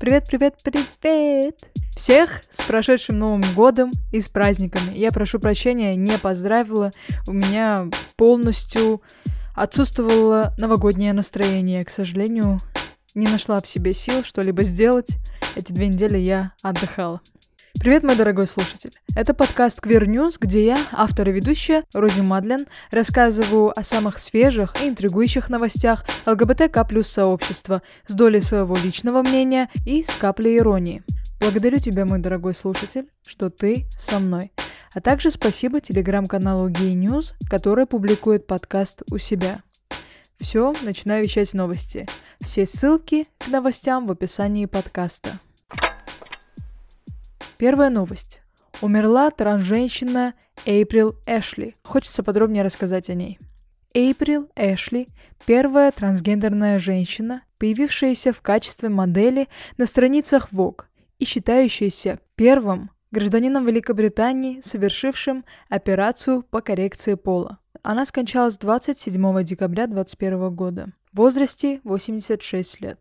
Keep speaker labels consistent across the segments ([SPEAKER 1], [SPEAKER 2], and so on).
[SPEAKER 1] Привет, привет, привет! Всех с прошедшим Новым Годом и с праздниками. Я прошу прощения, не поздравила. У меня полностью отсутствовало новогоднее настроение. К сожалению, не нашла в себе сил что-либо сделать. Эти две недели я отдыхала. Привет, мой дорогой слушатель. Это подкаст Queer News, где я, автор и ведущая Рози Мадлен, рассказываю о самых свежих и интригующих новостях ЛГБТК плюс сообщества с долей своего личного мнения и с каплей иронии. Благодарю тебя, мой дорогой слушатель, что ты со мной. А также спасибо телеграм-каналу Gay News, который публикует подкаст у себя. Все, начинаю вещать новости. Все ссылки к новостям в описании подкаста. Первая новость. Умерла трансженщина Эйприл Эшли. Хочется подробнее рассказать о ней. Эйприл Эшли – первая трансгендерная женщина, появившаяся в качестве модели на страницах Vogue и считающаяся первым гражданином Великобритании, совершившим операцию по коррекции пола. Она скончалась 27 декабря 2021 года в возрасте 86 лет.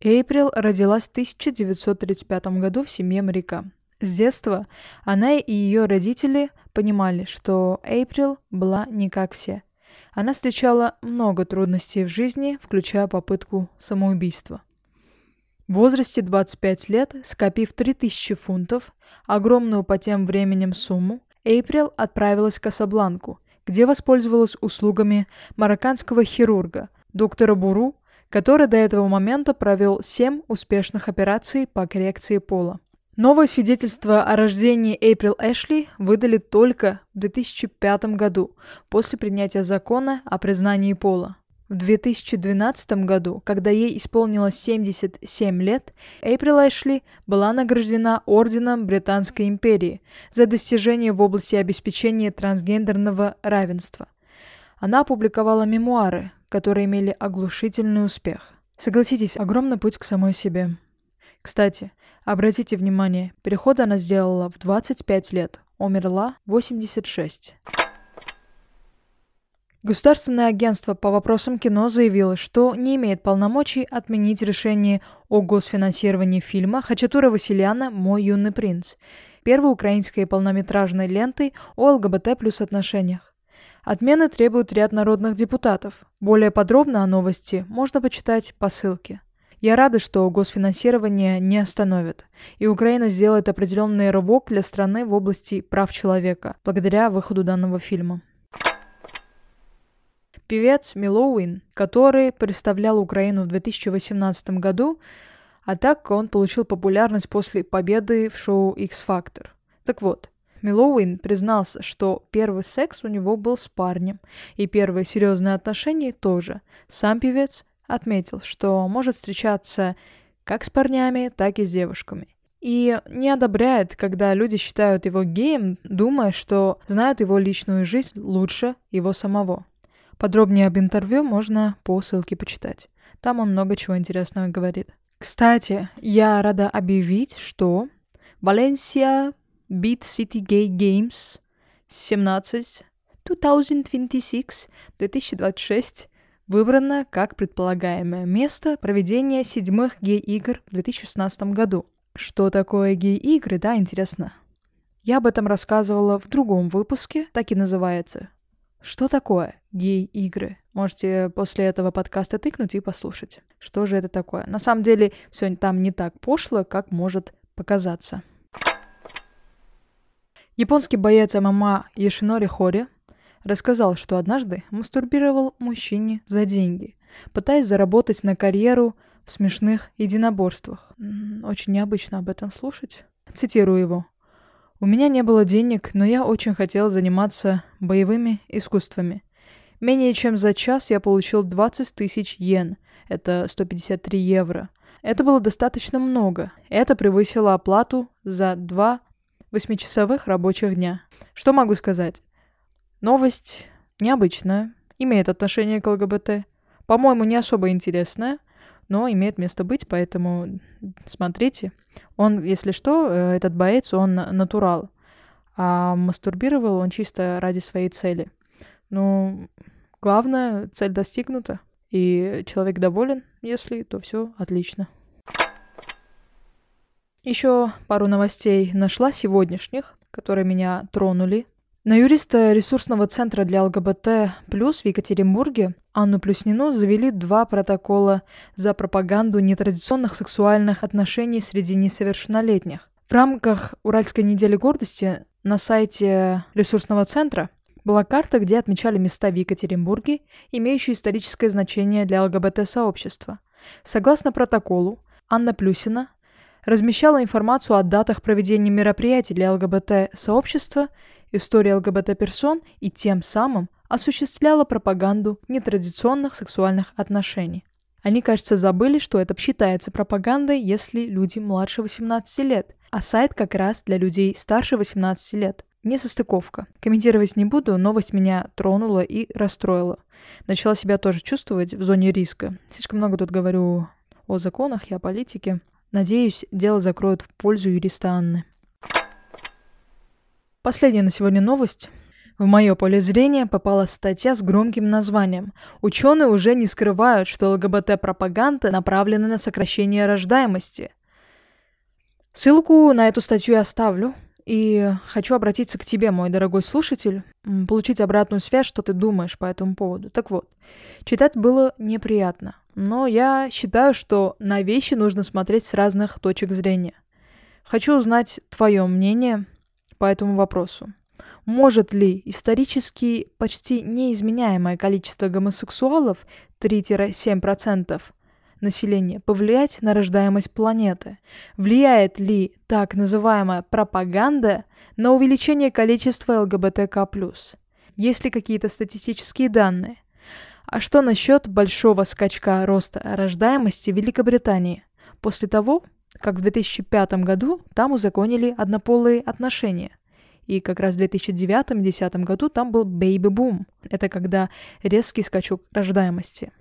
[SPEAKER 1] Эйприл родилась в 1935 году в семье моряка. С детства она и ее родители понимали, что Эйприл была не как все. Она встречала много трудностей в жизни, включая попытку самоубийства. В возрасте 25 лет, скопив 3000 фунтов, огромную по тем временем сумму, Эйприл отправилась в Касабланку, где воспользовалась услугами марокканского хирурга, доктора Буру, который до этого момента провел 7 успешных операций по коррекции пола. Новое свидетельство о рождении Эйприл Эшли выдали только в 2005 году, после принятия закона о признании пола. В 2012 году, когда ей исполнилось 77 лет, Эйприл Эшли была награждена Орденом Британской империи за достижения в области обеспечения трансгендерного равенства. Она опубликовала мемуары, которые имели оглушительный успех. Согласитесь, огромный путь к самой себе. Кстати, Обратите внимание, переход она сделала в 25 лет, умерла 86. Государственное агентство по вопросам кино заявило, что не имеет полномочий отменить решение о госфинансировании фильма «Хачатура Васильяна. Мой юный принц», первой украинской полнометражной лентой о ЛГБТ плюс отношениях. Отмены требуют ряд народных депутатов. Более подробно о новости можно почитать по ссылке. Я рада, что госфинансирование не остановит, и Украина сделает определенный рывок для страны в области прав человека, благодаря выходу данного фильма. Певец Милоуин, который представлял Украину в 2018 году, а так он получил популярность после победы в шоу X-Factor. Так вот, Милоуин признался, что первый секс у него был с парнем, и первые серьезные отношения тоже. Сам певец отметил, что может встречаться как с парнями, так и с девушками. И не одобряет, когда люди считают его геем, думая, что знают его личную жизнь лучше его самого. Подробнее об интервью можно по ссылке почитать. Там он много чего интересного говорит. Кстати, я рада объявить, что Valencia Beat City Gay Games 17 2026 2026 выбрано как предполагаемое место проведения седьмых гей-игр в 2016 году. Что такое гей-игры, да, интересно? Я об этом рассказывала в другом выпуске, так и называется. Что такое гей-игры? Можете после этого подкаста тыкнуть и послушать. Что же это такое? На самом деле, все там не так пошло, как может показаться. Японский боец ММА Яшинори Хори рассказал, что однажды мастурбировал мужчине за деньги, пытаясь заработать на карьеру в смешных единоборствах. Очень необычно об этом слушать. Цитирую его. «У меня не было денег, но я очень хотел заниматься боевыми искусствами. Менее чем за час я получил 20 тысяч йен, это 153 евро. Это было достаточно много. Это превысило оплату за два восьмичасовых рабочих дня. Что могу сказать? Новость необычная, имеет отношение к ЛГБТ. По-моему, не особо интересная, но имеет место быть, поэтому смотрите. Он, если что, э, этот боец, он натурал. А мастурбировал он чисто ради своей цели. Ну, главное, цель достигнута. И человек доволен, если, то все отлично. Еще пару новостей нашла сегодняшних, которые меня тронули. На юриста ресурсного центра для ЛГБТ плюс в Екатеринбурге Анну Плюснину завели два протокола за пропаганду нетрадиционных сексуальных отношений среди несовершеннолетних. В рамках Уральской недели гордости на сайте ресурсного центра была карта, где отмечали места в Екатеринбурге, имеющие историческое значение для ЛГБТ-сообщества. Согласно протоколу, Анна Плюсина размещала информацию о датах проведения мероприятий для ЛГБТ-сообщества, истории ЛГБТ-персон и тем самым осуществляла пропаганду нетрадиционных сексуальных отношений. Они, кажется, забыли, что это считается пропагандой, если люди младше 18 лет, а сайт как раз для людей старше 18 лет. Несостыковка. Комментировать не буду, новость меня тронула и расстроила. Начала себя тоже чувствовать в зоне риска. Слишком много тут говорю о законах и о политике. Надеюсь, дело закроют в пользу юриста Анны. Последняя на сегодня новость. В мое поле зрения попала статья с громким названием «Ученые уже не скрывают, что ЛГБТ-пропаганда направлена на сокращение рождаемости». Ссылку на эту статью я оставлю. И хочу обратиться к тебе, мой дорогой слушатель, получить обратную связь, что ты думаешь по этому поводу. Так вот, читать было неприятно, но я считаю, что на вещи нужно смотреть с разных точек зрения. Хочу узнать твое мнение по этому вопросу. Может ли исторически почти неизменяемое количество гомосексуалов 3-7% населения повлиять на рождаемость планеты? Влияет ли так называемая пропаганда на увеличение количества ЛГБТК+. Есть ли какие-то статистические данные? А что насчет большого скачка роста рождаемости в Великобритании после того, как в 2005 году там узаконили однополые отношения? И как раз в 2009-2010 году там был бэби-бум. Это когда резкий скачок рождаемости.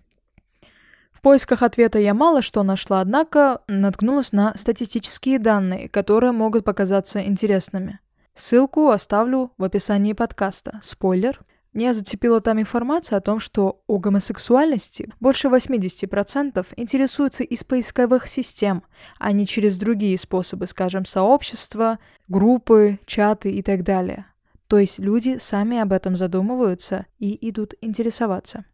[SPEAKER 1] В поисках ответа я мало что нашла, однако наткнулась на статистические данные, которые могут показаться интересными. Ссылку оставлю в описании подкаста. Спойлер. Меня зацепила там информация о том, что о гомосексуальности больше 80% интересуются из поисковых систем, а не через другие способы, скажем, сообщества, группы, чаты и так далее. То есть люди сами об этом задумываются и идут интересоваться.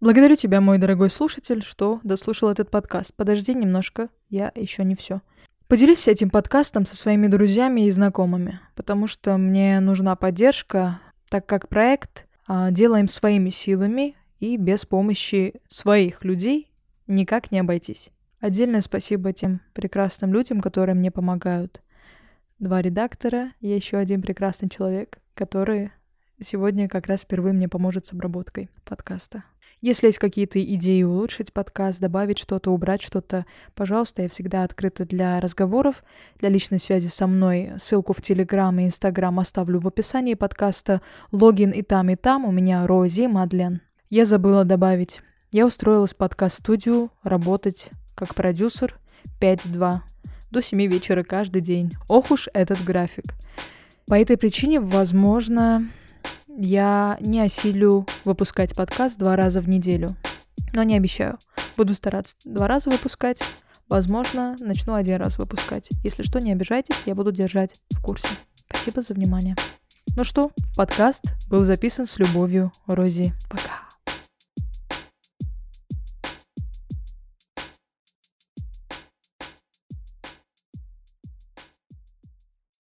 [SPEAKER 1] Благодарю тебя, мой дорогой слушатель, что дослушал этот подкаст. Подожди немножко, я еще не все. Поделись этим подкастом со своими друзьями и знакомыми, потому что мне нужна поддержка, так как проект а, делаем своими силами и без помощи своих людей никак не обойтись. Отдельное спасибо тем прекрасным людям, которые мне помогают. Два редактора и еще один прекрасный человек, который сегодня как раз впервые мне поможет с обработкой подкаста. Если есть какие-то идеи улучшить подкаст, добавить что-то, убрать что-то, пожалуйста, я всегда открыта для разговоров, для личной связи со мной. Ссылку в Телеграм и Инстаграм оставлю в описании подкаста. Логин и там, и там. У меня Рози Мадлен. Я забыла добавить. Я устроилась в подкаст-студию работать как продюсер 5-2 до 7 вечера каждый день. Ох уж этот график. По этой причине, возможно, я не осилю выпускать подкаст два раза в неделю. Но не обещаю. Буду стараться два раза выпускать. Возможно, начну один раз выпускать. Если что, не обижайтесь, я буду держать в курсе. Спасибо за внимание. Ну что, подкаст был записан с любовью, Рози. Пока.